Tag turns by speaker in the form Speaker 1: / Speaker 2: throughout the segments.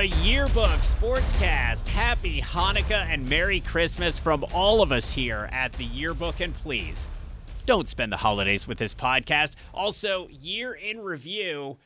Speaker 1: The Yearbook Sportscast. Happy Hanukkah and Merry Christmas from all of us here at the Yearbook. And please, don't spend the holidays with this podcast. Also, year in review.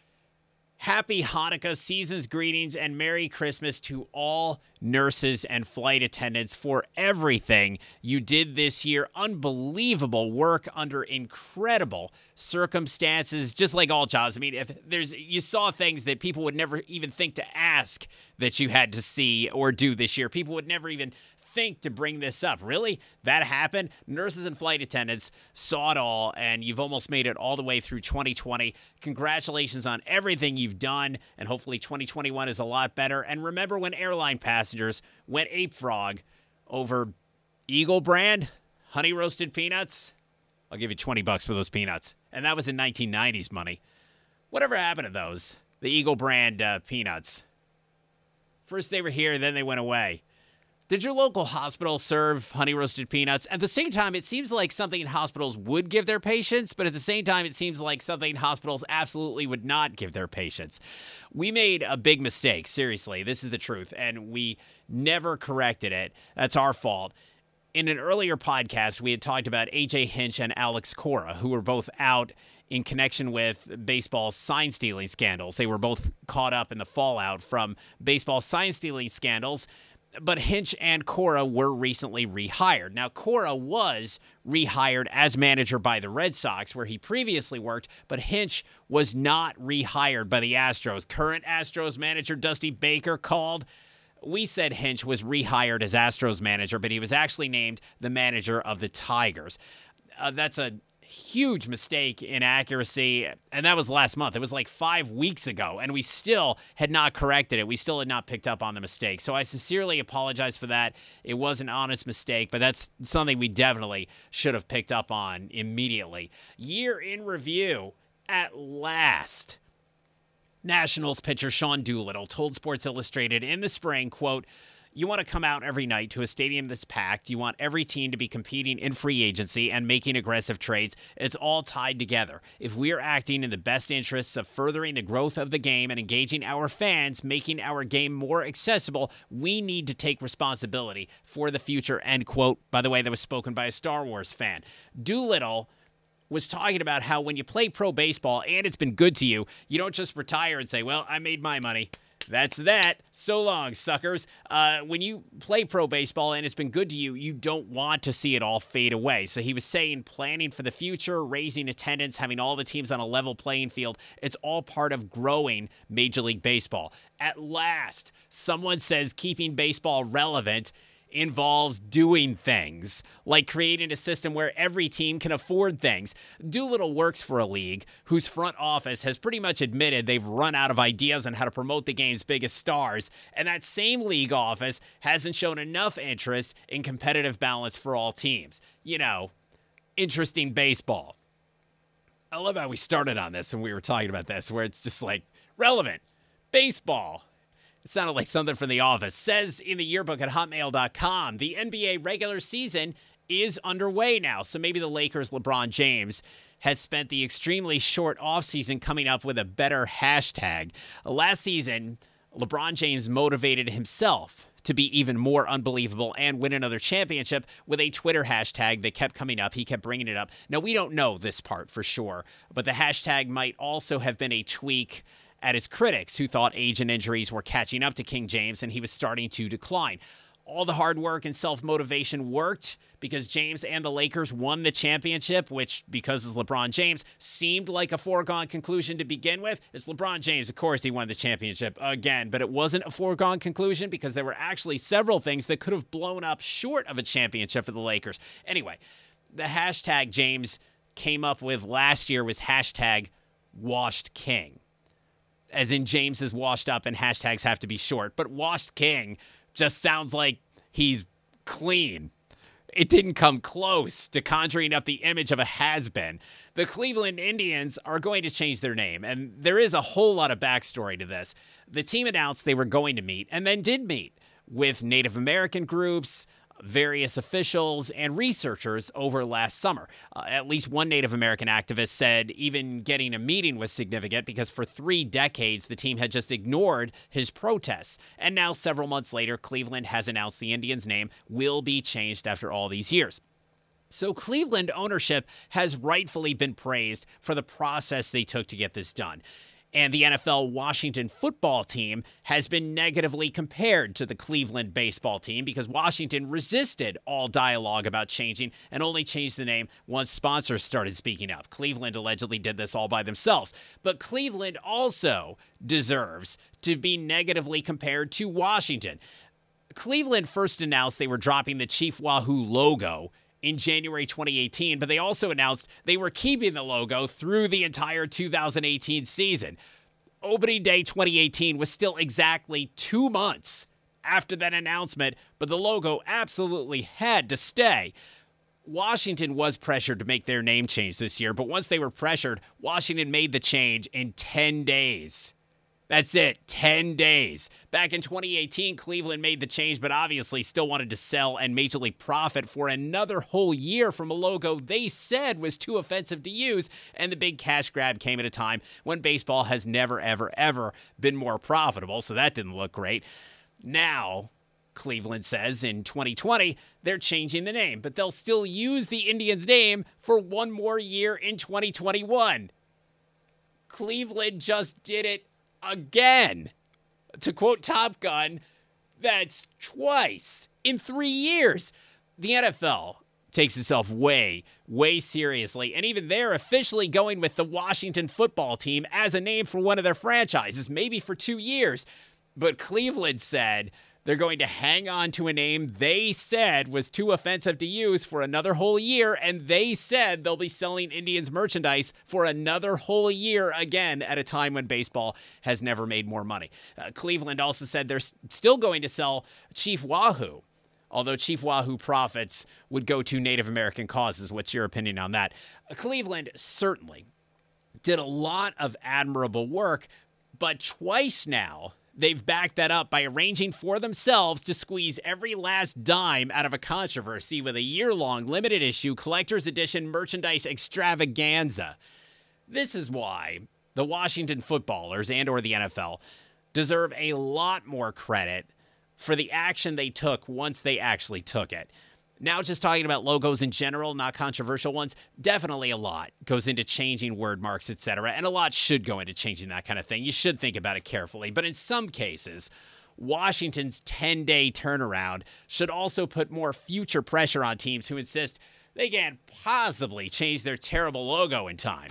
Speaker 1: Happy Hanukkah, season's greetings, and Merry Christmas to all nurses and flight attendants for everything you did this year. Unbelievable work under incredible circumstances, just like all jobs. I mean, if there's you saw things that people would never even think to ask that you had to see or do this year. People would never even think to bring this up? Really? That happened? Nurses and flight attendants saw it all, and you've almost made it all the way through 2020. Congratulations on everything you've done, and hopefully 2021 is a lot better. And remember when airline passengers went ape frog over Eagle brand honey roasted peanuts? I'll give you 20 bucks for those peanuts. And that was in 1990s money. Whatever happened to those? The Eagle brand uh, peanuts. First they were here, then they went away. Did your local hospital serve honey roasted peanuts? At the same time, it seems like something hospitals would give their patients, but at the same time, it seems like something hospitals absolutely would not give their patients. We made a big mistake, seriously. This is the truth, and we never corrected it. That's our fault. In an earlier podcast, we had talked about AJ Hinch and Alex Cora, who were both out in connection with baseball sign stealing scandals. They were both caught up in the fallout from baseball sign stealing scandals but Hinch and Cora were recently rehired. Now, Cora was rehired as manager by the Red Sox, where he previously worked, but Hinch was not rehired by the Astros. Current Astros manager Dusty Baker called. We said Hinch was rehired as Astros manager, but he was actually named the manager of the Tigers. Uh, that's a huge mistake in accuracy. And that was last month. It was like five weeks ago. And we still had not corrected it. We still had not picked up on the mistake. So I sincerely apologize for that. It was an honest mistake, but that's something we definitely should have picked up on immediately. Year in review at last. Nationals pitcher Sean Doolittle told Sports Illustrated in the spring, quote, you want to come out every night to a stadium that's packed. You want every team to be competing in free agency and making aggressive trades. It's all tied together. If we are acting in the best interests of furthering the growth of the game and engaging our fans, making our game more accessible, we need to take responsibility for the future. End quote. By the way, that was spoken by a Star Wars fan. Doolittle was talking about how when you play pro baseball and it's been good to you, you don't just retire and say, well, I made my money. That's that. So long, suckers. Uh, when you play pro baseball and it's been good to you, you don't want to see it all fade away. So he was saying planning for the future, raising attendance, having all the teams on a level playing field, it's all part of growing Major League Baseball. At last, someone says keeping baseball relevant involves doing things, like creating a system where every team can afford things. Doolittle works for a league whose front office has pretty much admitted they've run out of ideas on how to promote the game's biggest stars, and that same league office hasn't shown enough interest in competitive balance for all teams. You know, interesting baseball. I love how we started on this and we were talking about this, where it's just like relevant baseball it sounded like something from The Office. Says in the yearbook at hotmail.com the NBA regular season is underway now. So maybe the Lakers' LeBron James has spent the extremely short offseason coming up with a better hashtag. Last season, LeBron James motivated himself to be even more unbelievable and win another championship with a Twitter hashtag that kept coming up. He kept bringing it up. Now, we don't know this part for sure, but the hashtag might also have been a tweak at his critics who thought age and injuries were catching up to King James and he was starting to decline. All the hard work and self motivation worked because James and the Lakers won the championship, which, because it's LeBron James, seemed like a foregone conclusion to begin with. It's LeBron James, of course, he won the championship again, but it wasn't a foregone conclusion because there were actually several things that could have blown up short of a championship for the Lakers. Anyway, the hashtag James came up with last year was hashtag washed king as in James is washed up and hashtags have to be short. But washed king just sounds like he's clean. It didn't come close to conjuring up the image of a has been. The Cleveland Indians are going to change their name, and there is a whole lot of backstory to this. The team announced they were going to meet and then did meet with Native American groups, various officials and researchers over last summer. Uh, at least one Native American activist said even getting a meeting was significant because for three decades the team had just ignored his protests. And now, several months later, Cleveland has announced the Indians' name will be changed after all these years. So, Cleveland ownership has rightfully been praised for the process they took to get this done and the NFL Washington football team has been negatively compared to the Cleveland baseball team because Washington resisted all dialogue about changing and only changed the name once sponsors started speaking up. Cleveland allegedly did this all by themselves. But Cleveland also deserves to be negatively compared to Washington. Cleveland first announced they were dropping the Chief Wahoo logo in January 2018, but they also announced they were keeping the logo through the entire 2018 season. Opening day 2018 was still exactly two months after that announcement, but the logo absolutely had to stay. Washington was pressured to make their name change this year, but once they were pressured, Washington made the change in 10 days. That's it, 10 days. Back in 2018, Cleveland made the change, but obviously still wanted to sell and majorly profit for another whole year from a logo they said was too offensive to use. And the big cash grab came at a time when baseball has never, ever, ever been more profitable. So that didn't look great. Now, Cleveland says in 2020, they're changing the name, but they'll still use the Indians' name for one more year in 2021. Cleveland just did it again. To quote Top Gun, that's twice in three years. The NFL takes itself way, way seriously. And even they're officially going with the Washington football team as a name for one of their franchises, maybe for two years. But Cleveland said they're going to hang on to a name they said was too offensive to use for another whole year, and they said they'll be selling Indians merchandise for another whole year again at a time when baseball has never made more money. Uh, Cleveland also said they're still going to sell Chief Wahoo. Although Chief Wahoo profits would go to Native American causes. What's your opinion on that? Uh, Cleveland certainly did a lot of admirable work, but twice now They've backed that up by arranging for themselves to squeeze every last dime out of a controversy with a year long limited issue collector's edition merchandise extravaganza. This is why the Washington footballers and or the NFL deserve a lot more credit for the action they took once they actually took it. Now, just talking about logos in general, not controversial ones, definitely a lot goes into changing word marks, etc. And a lot should go into changing that kind of thing. You should think about it carefully. But in some cases, Washington's 10 day turnaround should also put more future pressure on teams who insist they can't possibly change their terrible logo in time.